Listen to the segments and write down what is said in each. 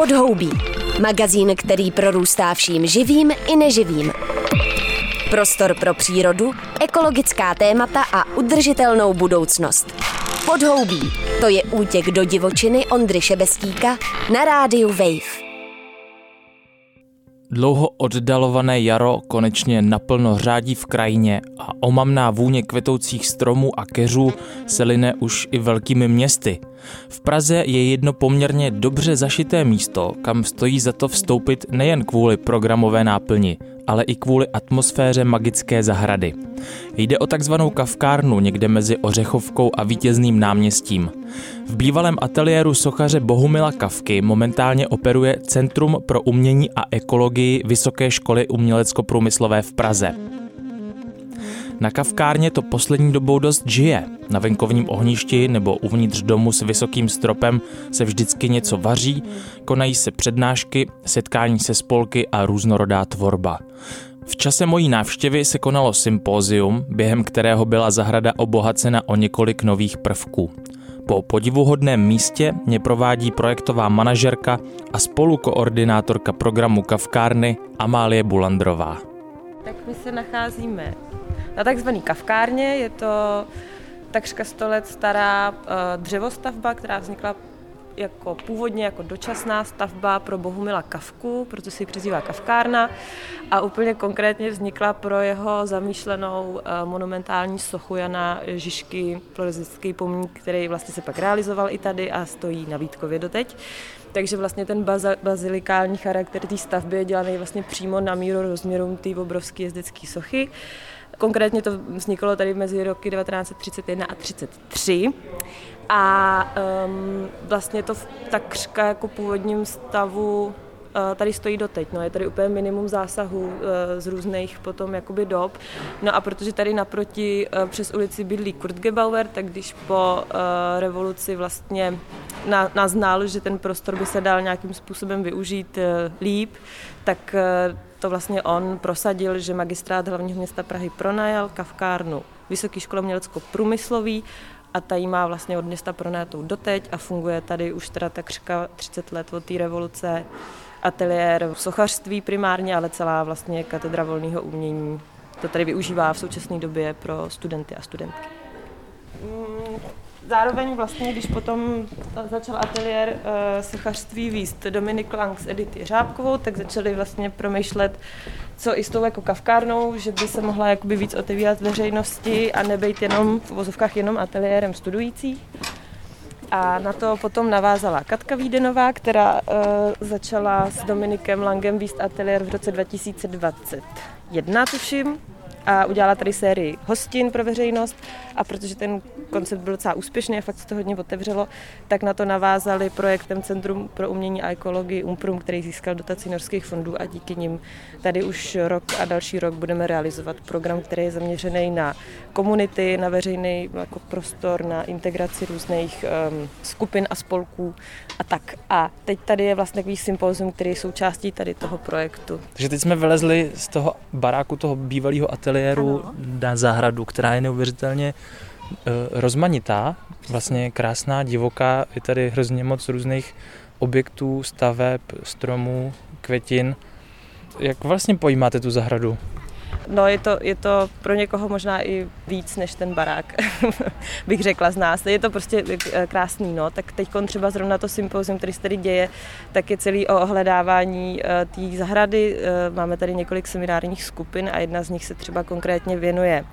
Podhoubí. Magazín, který prorůstá vším živým i neživým. Prostor pro přírodu, ekologická témata a udržitelnou budoucnost. Podhoubí. To je útěk do divočiny Ondry Šebestíka na rádiu Wave. Dlouho oddalované jaro konečně naplno řádí v krajině a omamná vůně kvetoucích stromů a keřů se line už i velkými městy. V Praze je jedno poměrně dobře zašité místo, kam stojí za to vstoupit nejen kvůli programové náplni, ale i kvůli atmosféře magické zahrady. Jde o takzvanou kavkárnu někde mezi Ořechovkou a Vítězným náměstím. V bývalém ateliéru sochaře Bohumila Kavky momentálně operuje Centrum pro umění a ekologii Vysoké školy umělecko-průmyslové v Praze. Na kavkárně to poslední dobou dost žije. Na venkovním ohništi nebo uvnitř domu s vysokým stropem se vždycky něco vaří, konají se přednášky, setkání se spolky a různorodá tvorba. V čase mojí návštěvy se konalo sympózium, během kterého byla zahrada obohacena o několik nových prvků. Po podivuhodném místě mě provádí projektová manažerka a spolukoordinátorka programu Kavkárny Amálie Bulandrová. Tak my se nacházíme na takzvaný kavkárně. Je to takřka 100 let stará eh, dřevostavba, která vznikla jako původně jako dočasná stavba pro Bohumila Kavku, proto si ji přezdívá Kavkárna a úplně konkrétně vznikla pro jeho zamýšlenou eh, monumentální sochu Jana Žižky, floristický pomník, který vlastně se pak realizoval i tady a stojí na Vítkově doteď. Takže vlastně ten bazilikální charakter té stavby je dělaný vlastně přímo na míru rozměrům té obrovské jezdecké sochy. Konkrétně to vzniklo tady mezi roky 1931 a 33. A um, vlastně to v takřka jako původním stavu eh, tady stojí doteď. No, je tady úplně minimum zásahů eh, z různých potom jakoby dob. No a protože tady naproti eh, přes ulici bydlí Kurt Gebauer, tak když po revoluci vlastně nás znal, že ten prostor by se dal nějakým způsobem využít líp, tak to vlastně on prosadil, že magistrát hlavního města Prahy pronajal kavkárnu Vysoký škola umělecko-průmyslový a ta jí má vlastně od města pronajatou doteď a funguje tady už teda takřka 30 let od té revoluce ateliér sochařství primárně, ale celá vlastně katedra volného umění to tady využívá v současné době pro studenty a studentky. Zároveň vlastně, když potom začal ateliér uh, sochařství výst Dominik Lang s Edity Řábkovou, tak začali vlastně promýšlet, co i s tou jako kavkárnou, že by se mohla jakoby víc otevírat veřejnosti a nebejt jenom v vozovkách jenom ateliérem studující. A na to potom navázala Katka Vídenová, která uh, začala s Dominikem Langem výst ateliér v roce 2021, tuším a udělala tady sérii hostin pro veřejnost. A protože ten koncept byl docela úspěšný a fakt se to hodně otevřelo, tak na to navázali projektem Centrum pro umění a ekologii UMPRUM, který získal dotaci norských fondů a díky nim tady už rok a další rok budeme realizovat program, který je zaměřený na komunity, na veřejný jako prostor, na integraci různých um, skupin a spolků a tak. A teď tady je vlastně takový sympózium, který je součástí tady toho projektu. Takže teď jsme vylezli z toho baráku, toho bývalého ateliéru ano. na zahradu, která je neuvěřitelně uh, rozmanitá, vlastně krásná, divoká, je tady hrozně moc různých objektů, staveb, stromů, květin. Jak vlastně pojímáte tu zahradu? No je to, je to pro někoho možná i víc než ten barák, bych řekla z nás. Je to prostě eh, krásný, no. Tak teď třeba zrovna to sympozium, který se tady děje, tak je celý o ohledávání eh, té zahrady. Eh, máme tady několik seminárních skupin a jedna z nich se třeba konkrétně věnuje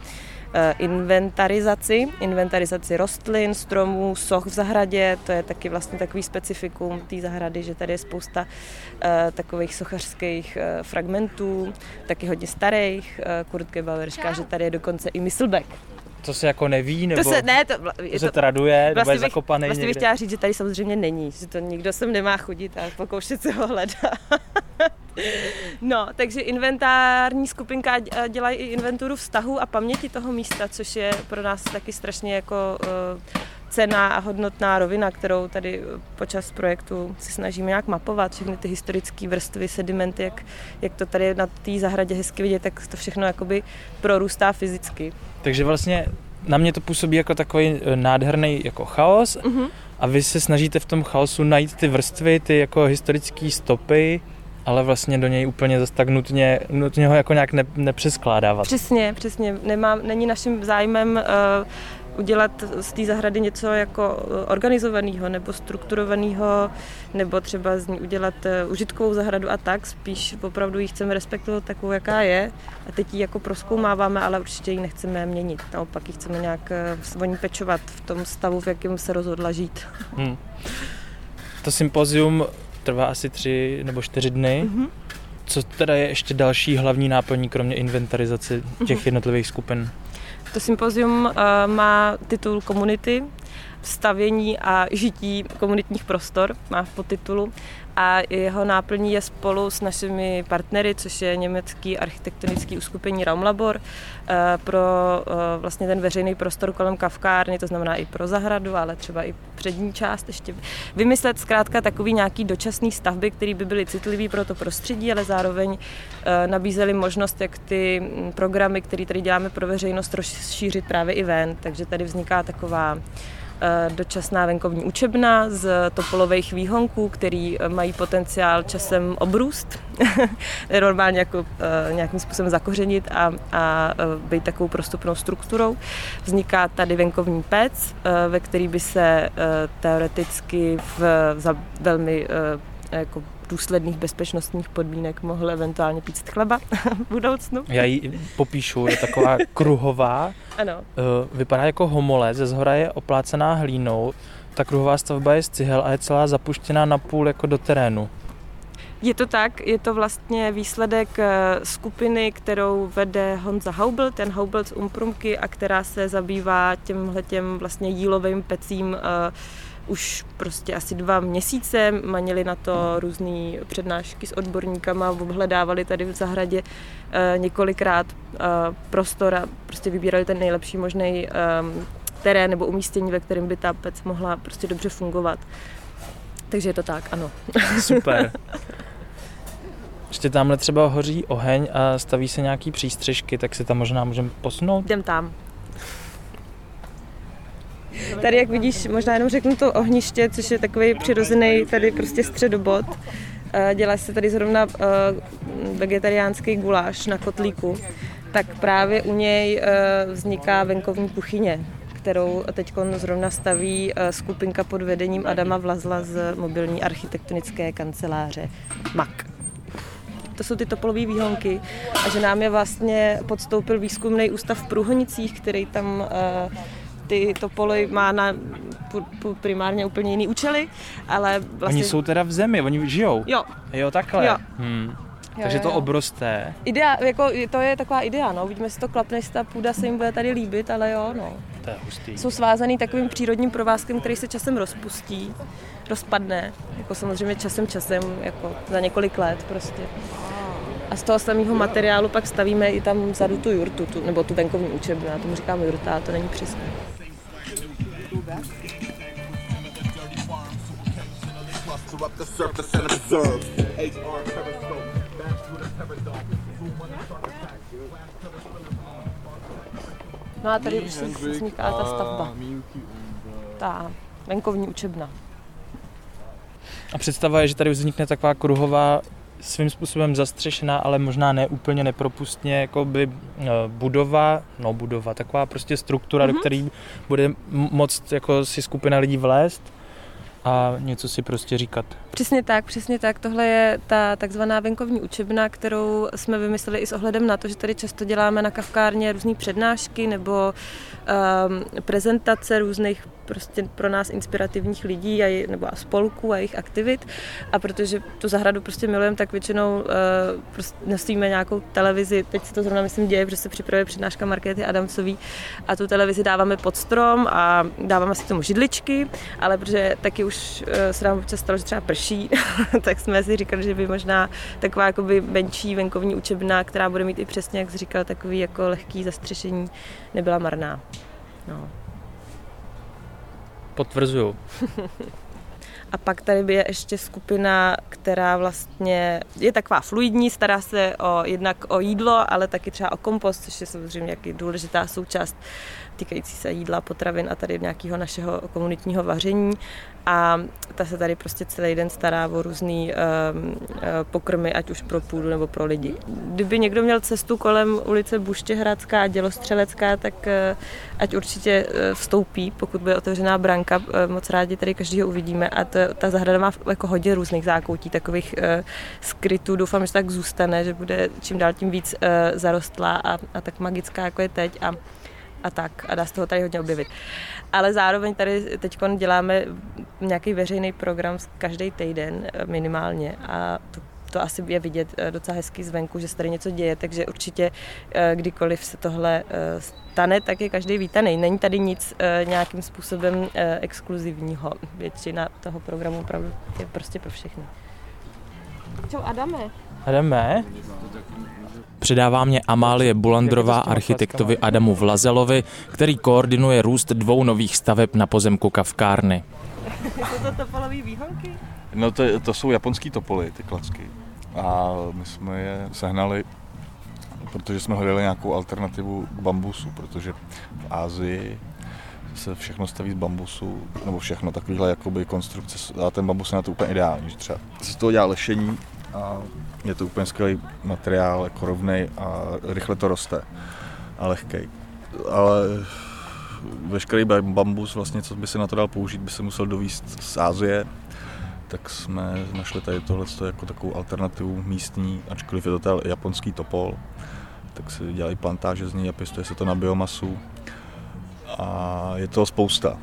inventarizaci, inventarizaci rostlin, stromů, soch v zahradě, to je taky vlastně takový specifikum té zahrady, že tady je spousta uh, takových sochařských uh, fragmentů, taky hodně starých. Kurt Gebauer říká, že tady je dokonce i myslbek. To se jako neví, nebo to se, ne, to, je to se traduje, vlastně nebo je zakopaný Vlastně bych chtěla říct, že tady samozřejmě není, že to nikdo sem nemá chodit a pokoušet se ho hledat. No, takže inventární skupinka dělají i inventuru vztahu a paměti toho místa, což je pro nás taky strašně jako uh, cená a hodnotná rovina, kterou tady počas projektu si snažíme nějak mapovat, všechny ty historické vrstvy, sedimenty, jak, jak to tady na té zahradě hezky vidět, tak to všechno jakoby prorůstá fyzicky. Takže vlastně na mě to působí jako takový eh, nádherný jako chaos, uh-huh. A vy se snažíte v tom chaosu najít ty vrstvy, ty jako historické stopy, ale vlastně do něj úplně zase tak nutně, nutně ho jako nějak ne, nepřeskládávat. Přesně, přesně. Nemám, není naším zájmem uh, udělat z té zahrady něco jako eh, organizovaného nebo strukturovaného, nebo třeba z ní udělat uh, užitkovou zahradu a tak. Spíš opravdu ji chceme respektovat takovou, jaká je. A teď ji jako proskoumáváme, ale určitě ji nechceme měnit. Naopak ji chceme nějak uh, o ní pečovat v tom stavu, v jakém se rozhodla žít. Hmm. To sympozium trvá asi tři nebo čtyři dny. Mm-hmm. Co teda je ještě další hlavní náplní, kromě inventarizace těch mm-hmm. jednotlivých skupin? To sympozium uh, má titul Komunity, stavění a žití komunitních prostor, má v podtitulu a jeho náplní je spolu s našimi partnery, což je německý architektonický uskupení Raumlabor eh, pro eh, vlastně ten veřejný prostor kolem kavkárny, to znamená i pro zahradu, ale třeba i přední část ještě vymyslet zkrátka takový nějaký dočasný stavby, které by byly citlivý pro to prostředí, ale zároveň eh, nabízely možnost, jak ty mm, programy, které tady děláme pro veřejnost, rozšířit právě i ven. Takže tady vzniká taková dočasná venkovní učebna z topolových výhonků, který eh, mají potenciál časem obrůst, normálně jako eh, nějakým způsobem zakořenit a, a být takovou prostupnou strukturou. Vzniká tady venkovní pec, ve který by se teoreticky v, za velmi jako důsledných bezpečnostních podmínek mohl eventuálně pít chleba v budoucnu. Já ji popíšu, je taková kruhová. Ano. Eh, vypadá jako homole, ze zhora je oplácená hlínou. Ta kruhová stavba je z cihel a je celá zapuštěná na půl jako do terénu. Je to tak, je to vlastně výsledek eh, skupiny, kterou vede Honza Haubel, ten Haubel z Umprumky a která se zabývá těmhletěm vlastně jílovým pecím uh, už prostě asi dva měsíce, manili na to různé přednášky s odborníkama, obhledávali tady v zahradě uh, několikrát uh, prostor a prostě vybírali ten nejlepší možný um, terén nebo umístění, ve kterém by ta pec mohla prostě dobře fungovat. Takže je to tak, ano. Super. Ještě tamhle třeba hoří oheň a staví se nějaký přístřežky, tak se tam možná můžeme posunout? Jdem tam. Tady, jak vidíš, možná jenom řeknu to ohniště, což je takový přirozený tady prostě středobod. Eh, dělá se tady zrovna eh, vegetariánský guláš na kotlíku, tak právě u něj eh, vzniká venkovní kuchyně, kterou teď zrovna staví skupinka pod vedením Adama Vlazla z mobilní architektonické kanceláře MAC to jsou ty topolové výhonky a že nám je vlastně podstoupil výzkumný ústav v Průhonicích, který tam ty topoly má na primárně úplně jiný účely, ale vlastně... Oni jsou teda v zemi, oni žijou? Jo. Jo, takhle. Jo. Hmm. Jo, Takže jo, to obroste. Idea, jako, to je taková idea, no. Uvidíme, jestli to klapne, jestli ta půda se jim bude tady líbit, ale jo, no. To je hustý. Jsou svázaný takovým přírodním provázkem, který se časem rozpustí, rozpadne, jako samozřejmě časem časem, jako za několik let prostě. A z toho samého materiálu pak stavíme i tam vzadu tu jurtu, tu, nebo tu venkovní učebnu, já tomu říkám jurta, a to není přesně. No a tady už vzniká ta stavba. Ta venkovní učebna. A představa je, že tady vznikne taková kruhová svým způsobem zastřešená, ale možná ne úplně nepropustně jako by eh, budova, no budova, taková prostě struktura, mm-hmm. do mhm. které bude moct jako si skupina lidí vlézt a něco si prostě říkat. Přesně tak, přesně tak. Tohle je ta takzvaná venkovní učebna, kterou jsme vymysleli i s ohledem na to, že tady často děláme na kavkárně různé přednášky nebo um, prezentace různých prostě pro nás inspirativních lidí a, nebo a spolků a jejich aktivit. A protože tu zahradu prostě milujeme, tak většinou uh, prostě nosíme nějakou televizi. Teď se to zrovna myslím děje, protože se připravuje přednáška Markéty Adamsový a tu televizi dáváme pod strom a dáváme si k tomu židličky, ale protože taky už uh, se nám občas stalo, že třeba prší, tak jsme si říkali, že by možná taková jakoby menší venkovní učebna, která bude mít i přesně, jak jsi říkal, takový jako lehký zastřešení, nebyla marná. No. Potvrzuju. A pak tady je ještě skupina, která vlastně je taková fluidní, stará se o, jednak o jídlo, ale taky třeba o kompost, což je samozřejmě jaký důležitá součást týkající se jídla, potravin a tady nějakého našeho komunitního vaření a ta se tady prostě celý den stará o různý um, pokrmy, ať už pro půdu nebo pro lidi. Kdyby někdo měl cestu kolem ulice Buštěhradská a Dělostřelecká, tak uh, ať určitě uh, vstoupí, pokud bude otevřená branka. Moc rádi tady každýho uvidíme a to, ta zahrada má jako hodně různých zákoutí, takových skrytů. Doufám, že tak zůstane, že bude čím dál tím víc zarostlá a, a tak magická, jako je teď. A a tak. A dá se toho tady hodně objevit. Ale zároveň tady teď děláme nějaký veřejný program každý týden eh, minimálně a to to asi je vidět eh, docela hezky zvenku, že se tady něco děje, takže určitě eh, kdykoliv se tohle stane, tak je každý vítaný. Není tady nic nějakým způsobem exkluzivního. Většina toho programu opravdu je prostě pro všechny. Čau Adame. Adame? Předává mě Amálie Bulandrová architektovi Adamu Vlazelovi, který koordinuje růst dvou nových staveb na pozemku kavkárny. Jsou to topolový výhonky? No to, to jsou japonský topoly, ty klacky. A my jsme je sehnali, protože jsme hledali nějakou alternativu k bambusu, protože v Ázii se všechno staví z bambusu, nebo všechno, takovýhle jakoby konstrukce, a ten bambus je na to úplně ideální, že třeba se z toho dělá lešení a je to úplně skvělý materiál, jako rovnej a rychle to roste a lehkej. Ale veškerý bambus, vlastně, co by se na to dal použít, by se musel dovíst z Ázie, tak jsme našli tady tohle jako takovou alternativu místní, ačkoliv je to ten japonský topol, tak se dělají plantáže z ní a pěstuje se to na biomasu a je toho spousta.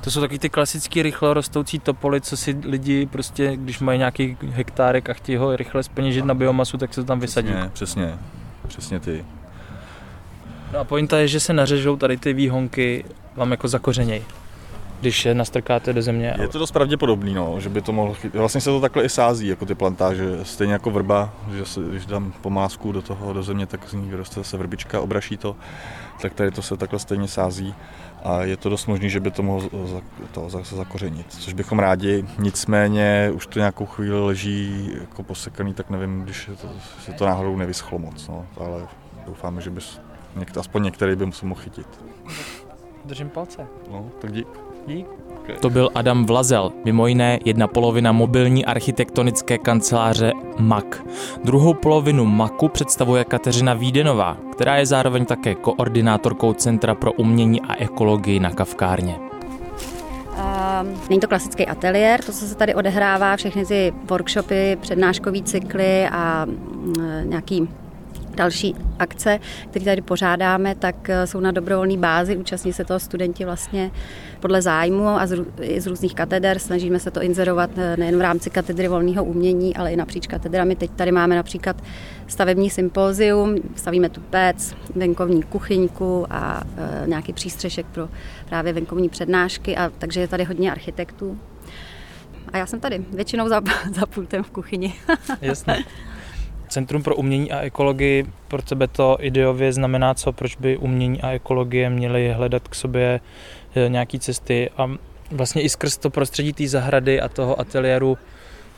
To jsou taky ty klasický rychle rostoucí topoly, co si lidi prostě, když mají nějaký hektárek a chtějí ho rychle speněžit na biomasu, tak se to tam vysadí. Přesně, přesně, přesně ty. No a pointa je, že se nařežou tady ty výhonky vám jako zakořeněj když je nastrkáte do země. Je to dost pravděpodobný, no, že by to mohlo chytit. Vlastně se to takhle i sází, jako ty plantáže, stejně jako vrba, že se, když dám pomásku do toho, do země, tak z ní vyroste zase vrbička, obraší to, tak tady to se takhle stejně sází a je to dost možné, že by to mohlo to zase zakořenit, což bychom rádi, nicméně už to nějakou chvíli leží jako posekaný, tak nevím, když to, se to náhodou nevyschlo moc, no, ale doufáme, že někdo, aspoň některý by se mohl chytit. Držím palce. No, tak dík. Dík. To byl Adam Vlazel, mimo jiné jedna polovina mobilní architektonické kanceláře MAK. Druhou polovinu MAKu představuje Kateřina Vídenová, která je zároveň také koordinátorkou Centra pro umění a ekologii na Kavkárně. Um, není to klasický ateliér, to, co se tady odehrává, všechny ty workshopy, přednáškové cykly a uh, nějaký další akce, které tady pořádáme, tak eh, jsou na dobrovolné bázi. Účastní se toho studenti vlastně podle zájmu a z, i z různých kateder. Snažíme se to inzerovat eh, nejen v rámci katedry volného umění, ale i napříč katedrami. Teď tady máme například stavební sympózium, stavíme tu pec, venkovní kuchyňku a e, nějaký přístřešek pro právě venkovní přednášky, a, takže je tady hodně architektů. A já jsem tady většinou za, za pultem v kuchyni. Jasně. Centrum pro umění a ekologii pro tebe to ideově znamená co? Proč by umění a ekologie měly hledat k sobě eh, nějaké cesty a vlastně i skrz to prostředí té zahrady a toho ateliéru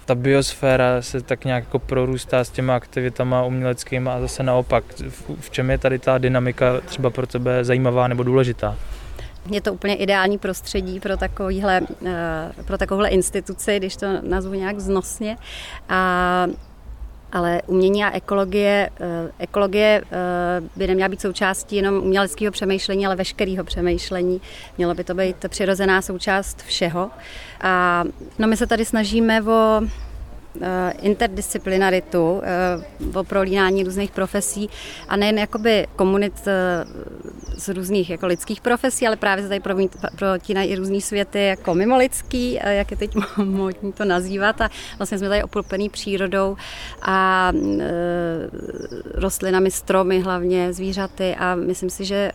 ta biosféra se tak nějak jako prorůstá s těma aktivitama uměleckými a zase naopak. V čem je tady ta dynamika třeba pro tebe zajímavá nebo důležitá? Je to úplně ideální prostředí pro, takovýhle, eh, pro takovouhle instituci, když to nazvu nějak znosně. A ale umění a ekologie, eh, ekologie eh, by neměla být součástí jenom uměleckého přemýšlení, ale veškerého přemýšlení. Mělo by to být přirozená součást všeho. A no, my se tady snažíme o interdisciplinaritu, eh, o prolínání různých profesí a nejen jakoby komunit eh, z různých jako lidských profesí, ale právě se tady protínají i různý světy jako mimolidský, jak je teď módní to nazývat a vlastně jsme tady opulpený přírodou a rostlinami, stromy hlavně, zvířaty a myslím si, že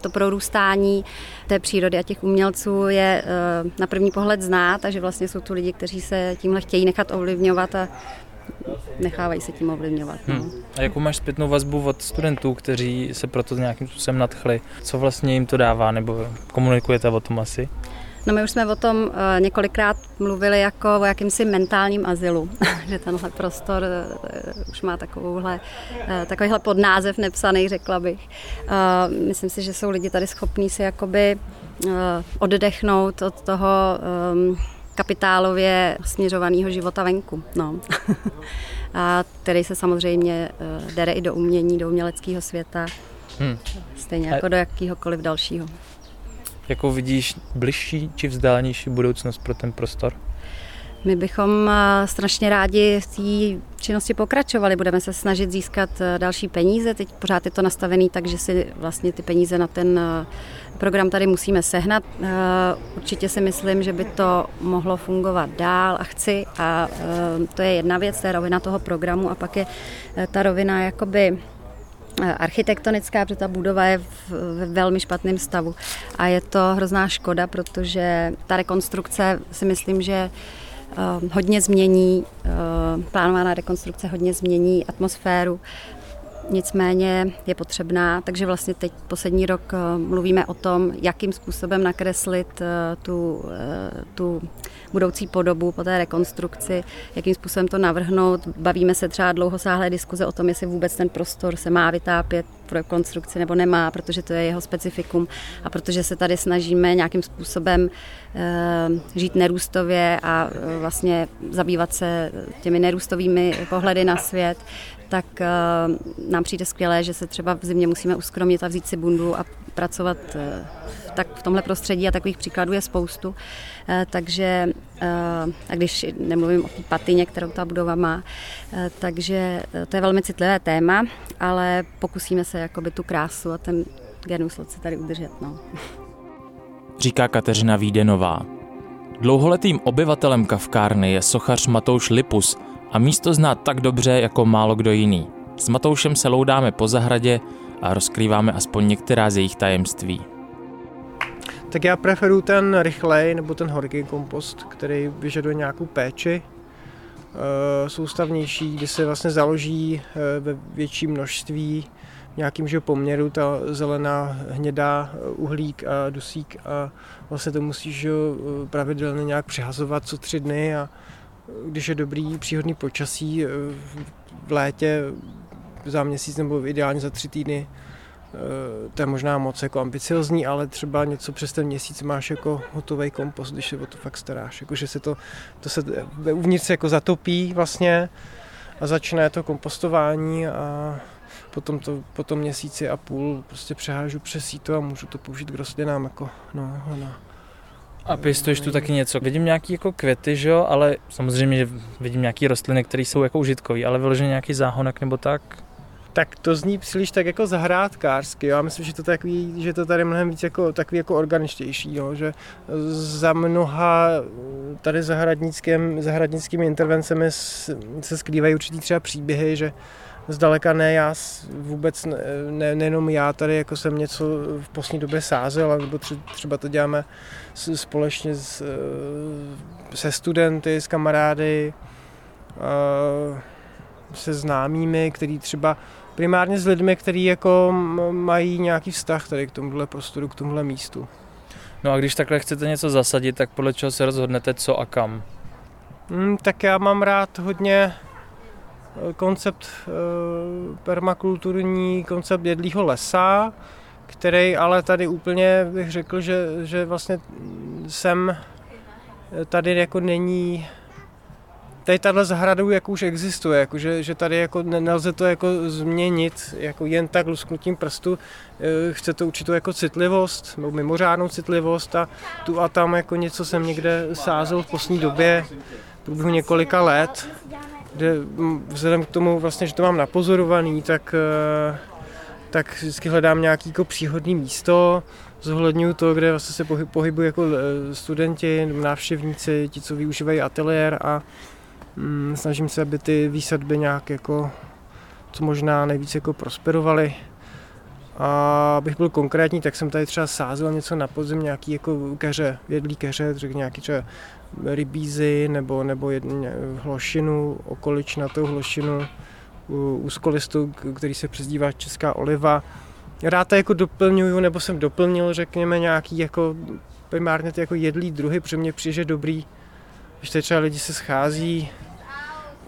to prorůstání té přírody a těch umělců je na první pohled znát a že vlastně jsou tu lidi, kteří se tímhle chtějí nechat ovlivnit ovlivňovat a nechávají se tím ovlivňovat. No. Hmm. A jakou máš zpětnou vazbu od studentů, kteří se proto nějakým způsobem nadchli? Co vlastně jim to dává, nebo komunikujete o tom asi? No my už jsme o tom eh, několikrát mluvili jako o jakýmsi mentálním azylu, že tenhle prostor eh, už má takovouhle, eh, takovýhle podnázev nepsaný, řekla bych. Myslím si, že jsou lidi tady schopní si jakoby oddechnout od toho ehm, kapitálově směřovaného života venku. No. A který se samozřejmě dere i do umění, do uměleckého světa, hmm. stejně jako do jakýhokoliv dalšího. Jakou vidíš bližší či vzdálenější budoucnost pro ten prostor? My bychom eh, strašně rádi v té činnosti pokračovali. Budeme se snažit získat eh, další peníze. Teď pořád je to nastavený tak, že si vlastně ty peníze na ten eh, program tady musíme sehnat. Určitě si myslím, že by to mohlo fungovat dál a chci. A to je jedna věc, to je rovina toho programu a pak je ta rovina jakoby architektonická, protože ta budova je v, velmi špatném stavu. A je to hrozná škoda, protože ta rekonstrukce si myslím, že hodně změní, uh, plánovaná rekonstrukce hodně změní atmosféru nicméně je potřebná, takže vlastně teď poslední rok eh, mluvíme o tom, jakým způsobem nakreslit tu, tu budoucí podobu po té rekonstrukci, jakým způsobem to navrhnout. Bavíme se třeba dlouhosáhlé diskuze o tom, jestli vůbec ten prostor se má vytápět pro rekonstrukci nebo nemá, protože to je jeho specifikum a protože se tady snažíme nějakým způsobem žít nerůstově a vlastně zabývat se těmi nerůstovými pohledy na svět, tak e, nám přijde skvělé, že se třeba v zimě musíme uskromnit a vzít si bundu a pracovat e, tak v tomhle prostředí a takových příkladů je spoustu. Eh, takže, eh, a když nemluvím o té patině, kterou ta budova má, eh, takže to je velmi citlivé téma, ale pokusíme se jakoby tu krásu a ten genus se tady udržet. No. Říká Kateřina Vídenová. Dlouholetým obyvatelem kavkárny je sochař Matouš Lipus a místo zná tak dobře jako málo kdo jiný. S Matoušem se loudáme po zahradě a rozkrýváme aspoň některá z jejich tajemství. Tak já preferuji ten rychlej nebo ten horký kompost, který vyžaduje nějakou péči, e, soustavnější, kdy se vlastně založí e, ve větší množství nějakým že poměru ta zelená hnědá e, uhlík a dusík a vlastně to musíš pravidelně nějak přihazovat co tři dny a když je dobrý příhodný počasí v létě za měsíc nebo ideálně za tři týdny Eh, to je možná moc jako ambiciozní, ale třeba něco přes ten měsíc máš jako hotový kompost, když se o to fakt staráš. Jako, že se to, to se uvnitř jako zatopí vlastně a začne to kompostování a potom to po tom měsíci a půl prostě přehážu přes síto a můžu to použít k rostlinám jako no, no. A pěstuješ tu taky něco. Vidím nějaký jako květy, že jo, ale samozřejmě, že vidím nějaký rostliny, které jsou jako užitkový, ale vyloženě nějaký záhonek nebo tak? tak to zní příliš tak jako zahrádkářsky. Já myslím, že to, takový, že to tady mnohem víc jako, takový jako organičtější, jo? že za mnoha tady zahradnickým, zahradnickými intervencemi se skrývají určitý třeba příběhy, že zdaleka ne já vůbec, ne, ne, nejenom já tady jako jsem něco v poslední době sázel, nebo třeba to děláme společně s, se studenty, s kamarády, se známými, který třeba primárně s lidmi, kteří jako mají nějaký vztah tady k tomuhle prostoru, k tomuhle místu. No a když takhle chcete něco zasadit, tak podle čeho se rozhodnete co a kam? Hmm, tak já mám rád hodně eh, koncept e, permakulturní, koncept jedlýho lesa, který ale tady úplně bych řekl, že, že vlastně sem tady jako není tady tahle zahradu jako už existuje, jako že, že tady jako nelze to jako změnit jako jen tak lusknutím prstu. Eh, chce to určitou jako citlivost, nebo mimořádnou citlivost a tu a tam jako něco jsem někde sázel v poslední době, průběhu několika let, kde vzhledem k tomu vlastně, že to mám napozorovaný, tak, eh, tak vždycky hledám nějaký jako příhodný místo, zohledňuju to, kde vlastně se pohybují jako eh, studenti, návštěvníci, ti, co využívají ateliér a Mm, snažím se, aby ty výsadby nějak jako co možná nejvíc jako prosperovaly. A abych byl konkrétní, tak jsem tady třeba sázel něco na podzim, nějaký jako keře, jedlý keře, řekl nějaký třeba rybízy nebo, nebo jedn, hlošinu, okolič na tou hlošinu, úzkolistou, který se přezdívá Česká oliva. rád to jako doplňuju, nebo jsem doplnil, řekněme, nějaký jako primárně ty jako jedlý druhy, protože mě přijde dobrý, když třeba lidi se schází,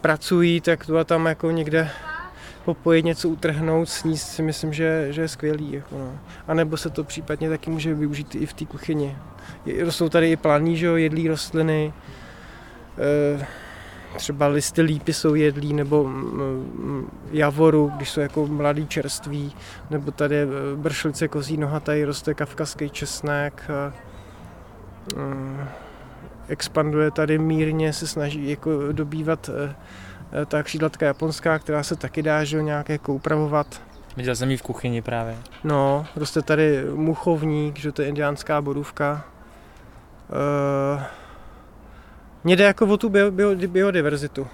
pracují, tak tu a tam jako někde popojit, něco utrhnout, sníst si myslím, že, že je skvělý. Jako no. A nebo se to případně taky může využít i v té kuchyni. Rostou tady i planí, že jo, jedlý rostliny, e, třeba listy lípy jsou jedlí, nebo mm, javoru, když jsou jako mladý čerství, nebo tady bršlice kozí noha, tady roste kavkazský česnek. A, mm, expanduje tady mírně, se snaží jako dobývat e, e, ta křídlatka japonská, která se taky dá že nějak jako upravovat. Viděl jsem ji v kuchyni právě. No, roste tady muchovník, že to je indiánská bodůvka. Uh, mně jde jako o tu bio, bio, biodiverzitu.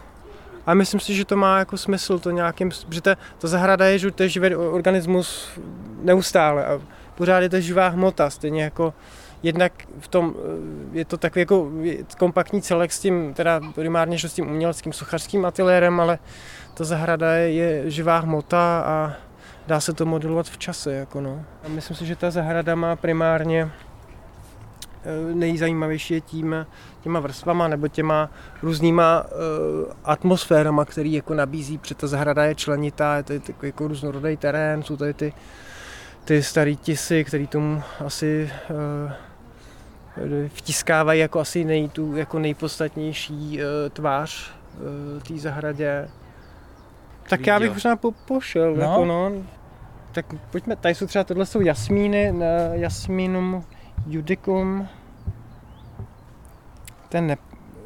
A myslím si, že to má jako smysl to nějakým, že ta, ta zahrada je, že to je živý organismus neustále a pořád je to živá hmota, stejně jako jednak v tom, je to takový jako kompaktní celek s tím, teda primárně s tím uměleckým suchařským ateliérem, ale ta zahrada je, je živá hmota a dá se to modelovat v čase. Jako no. A myslím si, že ta zahrada má primárně Eh, nejzajímavější je tím, těma vrstvama nebo těma různýma uh, atmosférama, který jako nabízí, protože ta zahrada je členitá, je to jako různorodý terén, jsou tady ty, ty starý tisy, který tomu asi uh, vtiskávají jako asi nej, tu jako nejpodstatnější uh, tvář uh, té zahradě. Tak Viděl. já bych možná po, pošel, no. Jako no. Tak pojďme, tady jsou třeba, tohle jsou jasmíny, jasmínum judicum, ten ne...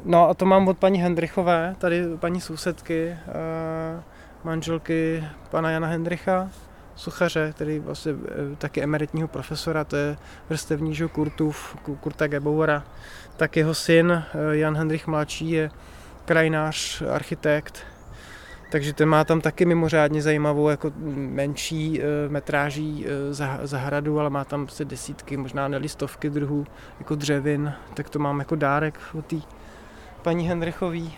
No a to mám od paní Hendrichové, tady paní sousedky, eh, manželky pana Jana Hendricha, suchaře, který vlastně eh, taky emeritního profesora, to je vrstevní že Kurtův, Kurta Gebauera, tak jeho syn eh, Jan Hendrich mladší je krajinář, architekt, takže ten má tam taky mimořádně zajímavou jako menší e, metráží zahradu, ale má tam se desítky, možná nelistovky druhů jako dřevin, tak to mám jako dárek od té paní Hendrichový.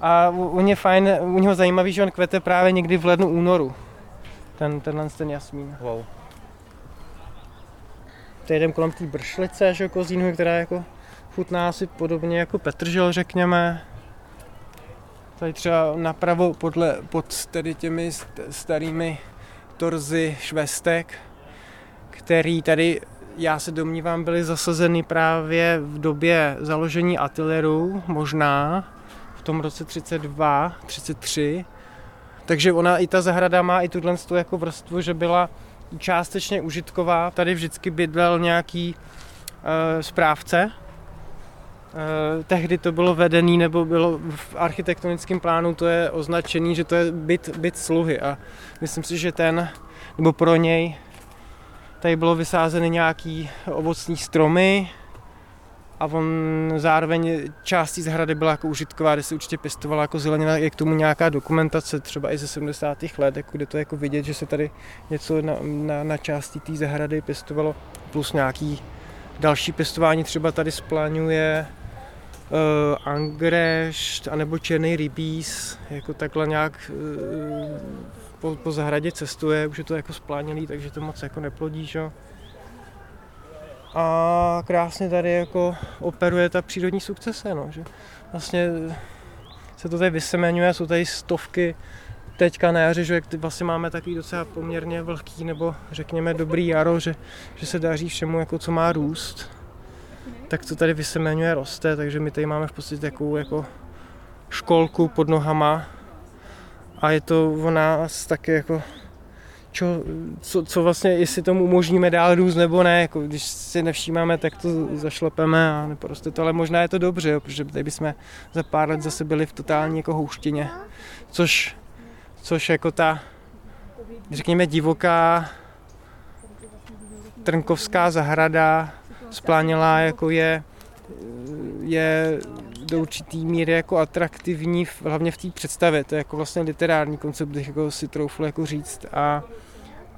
A u, u něj fajn, u něho zajímavý, že on kvete právě někdy v lednu, únoru. Ten, tenhle ten jasmín. Wow. Teď jdem kolem té bršlice, že kozínu, která jako chutná asi podobně jako petržel, řekněme. Tady třeba napravo podle, pod tedy těmi starými torzy švestek, který tady, já se domnívám, byly zasazeny právě v době založení ateliéru, možná v tom roce 32, 33. Takže ona i ta zahrada má i tuhle jako vrstvu, že byla částečně užitková. Tady vždycky bydlel nějaký e, správce, Eh, tehdy to bylo vedený nebo bylo v architektonickém plánu to je označený, že to je byt, byt sluhy. A myslím si, že ten, nebo pro něj tady bylo vysázeny nějaký ovocní stromy a on zároveň částí zahrady byla jako užitková, kde se určitě pěstovala jako zelenina, je k tomu nějaká dokumentace, třeba i ze 70. let, jako kde to jako vidět, že se tady něco na, na, na části té zahrady pěstovalo, plus nějaký další pěstování třeba tady splánuje uh, angrešt anebo černý rybíz, jako takhle nějak uh, po, po zahradě cestuje, už je to jako splánělý, takže to moc jako neplodí, že? A krásně tady jako operuje ta přírodní sukcese, no, že vlastně se to tady vysemenuje, jsou tady stovky teďka na jaře, že vlastně máme takový docela poměrně vlhký nebo řekněme dobrý jaro, že, že se daří všemu, jako co má růst tak to tady vysemenuje roste, takže my tady máme v podstatě takovou jako školku pod nohama a je to o nás taky jako čo, co, co vlastně, jestli tomu umožníme dál růst nebo ne, jako když si nevšímáme, tak to zašlepeme a neporoste to, ale možná je to dobře, jo, protože tady bychom za pár let zase byli v totální jako houštině, což, což jako ta, řekněme, divoká Trnkovská zahrada splánělá jako je, je do určitý míry jako atraktivní, hlavně v té představě. To je jako vlastně literární koncept, bych jako si troufl jako říct. A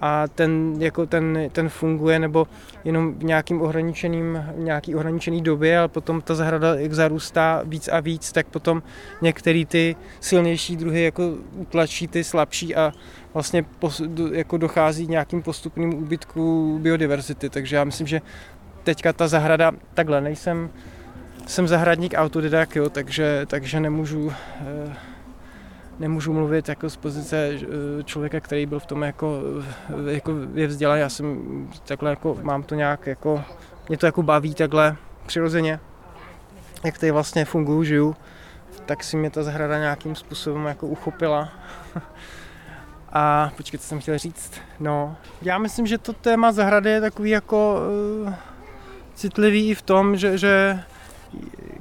a ten, jako ten, ten funguje nebo jenom v nějakým ohraničeným, nějaký ohraničený době, ale potom ta zahrada, jak zarůstá víc a víc, tak potom některé ty silnější druhy jako utlačí ty slabší a vlastně pos, jako dochází k nějakým postupným úbytku biodiverzity. Takže já myslím, že teďka ta zahrada, takhle nejsem, jsem zahradník autodidak, jo, takže, takže nemůžu eh, nemůžu mluvit jako z pozice eh, člověka, který byl v tom jako, eh, jako je vzdělaný. Já jsem takhle jako, mám to nějak jako, mě to jako baví takhle přirozeně, jak tady vlastně funguju, žiju, tak si mě ta zahrada nějakým způsobem jako uchopila. A počkejte, co jsem chtěl říct. No, já myslím, že to téma zahrady je takový jako uh, citlivý i v tom, že, že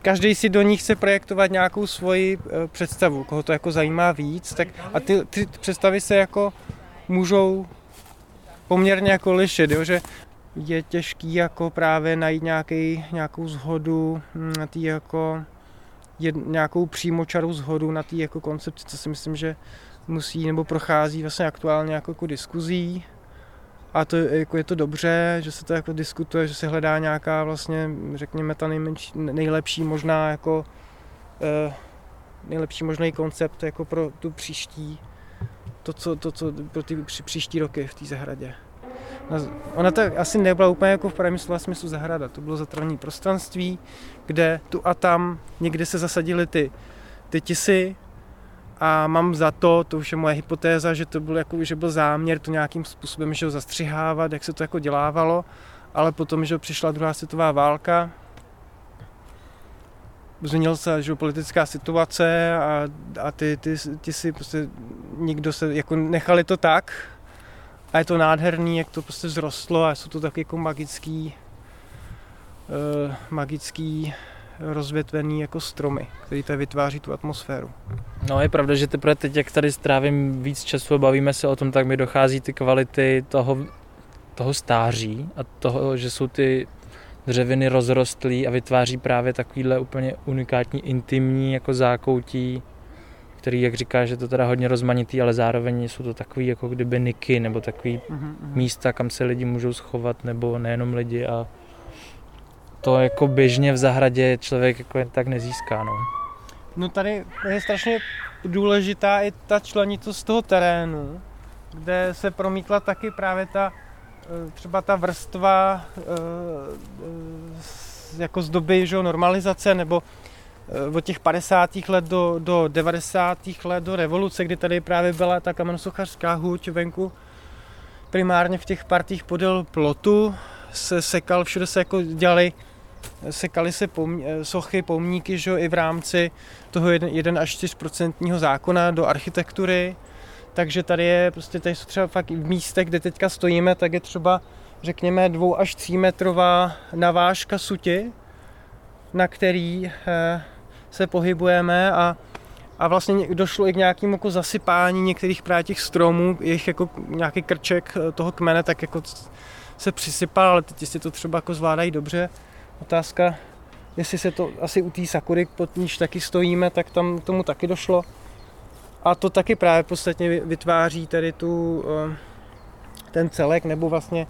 každý si do ní chce projektovat nějakou svoji eh, představu, koho to jako zajímá víc, tak a ty, ty představy se jako můžou poměrně jako lišit, jo, že je těžký jako právě najít nějaký, nějakou zhodu hm, na tý jako jed, nějakou přímočarou zhodu na té jako koncepci, co si myslím, že musí nebo prochází vlastně aktuálně jako, jako diskuzí a to, jako je to dobře, že se to jako diskutuje, že se hledá nějaká vlastně, řekněme, ta nejmenší, nejlepší možná jako eh, nejlepší možný koncept jako pro tu příští, to, co, to, co pro ty příští roky v té zahradě. Ona to asi nebyla úplně jako v pravém slova smyslu zahrada, to bylo zatravní prostranství, kde tu a tam někde se zasadily ty, ty tisy, a mám za to, to už je moje hypotéza, že to byl, jako, že byl záměr to nějakým způsobem že ho zastřihávat, jak se to jako dělávalo, ale potom, že přišla druhá světová válka, změnila se že politická situace a, a ty, ty, ty si prostě nikdo se, jako nechali to tak. A je to nádherný, jak to prostě vzrostlo a jsou to taky jako magický uh, magický rozvětvený jako stromy, který tady vytváří tu atmosféru. No je pravda, že teprve teď, jak tady strávím víc času a bavíme se o tom, tak mi dochází ty kvality toho, toho stáří a toho, že jsou ty dřeviny rozrostlý a vytváří právě takovýhle úplně unikátní, intimní jako zákoutí, který, jak říká, že to teda hodně rozmanitý, ale zároveň jsou to takový jako kdyby niky nebo takový mm-hmm. místa, kam se lidi můžou schovat, nebo nejenom lidi a to jako běžně v zahradě člověk jako jen tak nezíská. No. no tady je strašně důležitá i ta členitost toho terénu, kde se promítla taky právě ta eh, třeba ta vrstva eh, eh, jako z doby že, normalizace nebo od těch 50. let do, do 90. let do revoluce, kdy tady právě byla ta kamenosochařská huť venku, primárně v těch partích podél plotu se sekal, všude se jako dělali sekaly se pom, sochy, pomníky, že i v rámci toho 1 až 4% zákona do architektury. Takže tady je prostě tady jsou třeba fakt v místech, kde teďka stojíme, tak je třeba řekněme 2 až 3 metrová navážka suti, na který eh, se pohybujeme a, a vlastně došlo i k nějakému jako zasypání některých právě těch stromů, jejich jako nějaký krček eh, toho kmene, tak jako se přisypal, ale teď si to třeba jako zvládají dobře. Otázka, jestli se to asi u té sakury, pod níž taky stojíme, tak tam tomu taky došlo. A to taky právě podstatně vytváří tady tu, eh, ten celek, nebo vlastně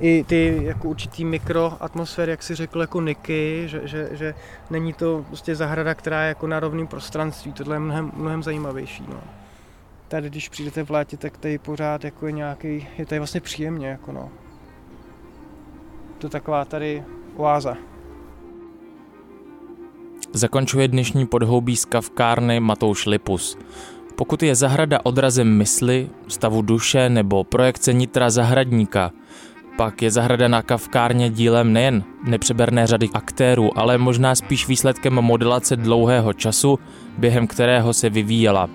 i ty jako určitý mikroatmosféry, jak si řekl, jako Niky, že, že, že není to prostě zahrada, která je jako na rovném prostranství, tohle je mnohem, mnohem zajímavější. No. Tady, když přijdete v létě, tak tady pořád jako je nějaký, je tady vlastně příjemně, jako no. To taková tady oáza. Zakončuje dnešní podhoubí z kavkárny Matouš Lipus. Pokud je zahrada odrazem mysli, stavu duše nebo projekce nitra zahradníka, pak je zahrada na kavkárně dílem nejen nepřeberné řady aktérů, ale možná spíš výsledkem modelace dlouhého času, během kterého se vyvíjela.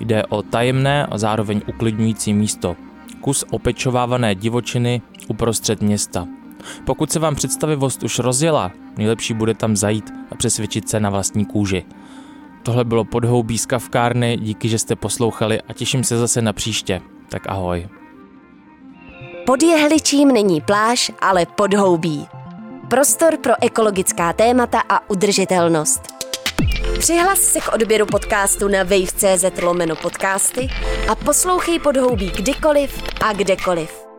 Jde o tajemné a zároveň uklidňující místo. Kus opečovávané divočiny uprostřed města. Pokud se vám představivost už rozjela, nejlepší bude tam zajít a přesvědčit se na vlastní kůži. Tohle bylo podhoubí z kavkárny, díky, že jste poslouchali a těším se zase na příště. Tak ahoj. Pod jehličím není pláž, ale podhoubí. Prostor pro ekologická témata a udržitelnost. Přihlas se k odběru podcastu na wave.cz lomeno podcasty a poslouchej podhoubí kdykoliv a kdekoliv.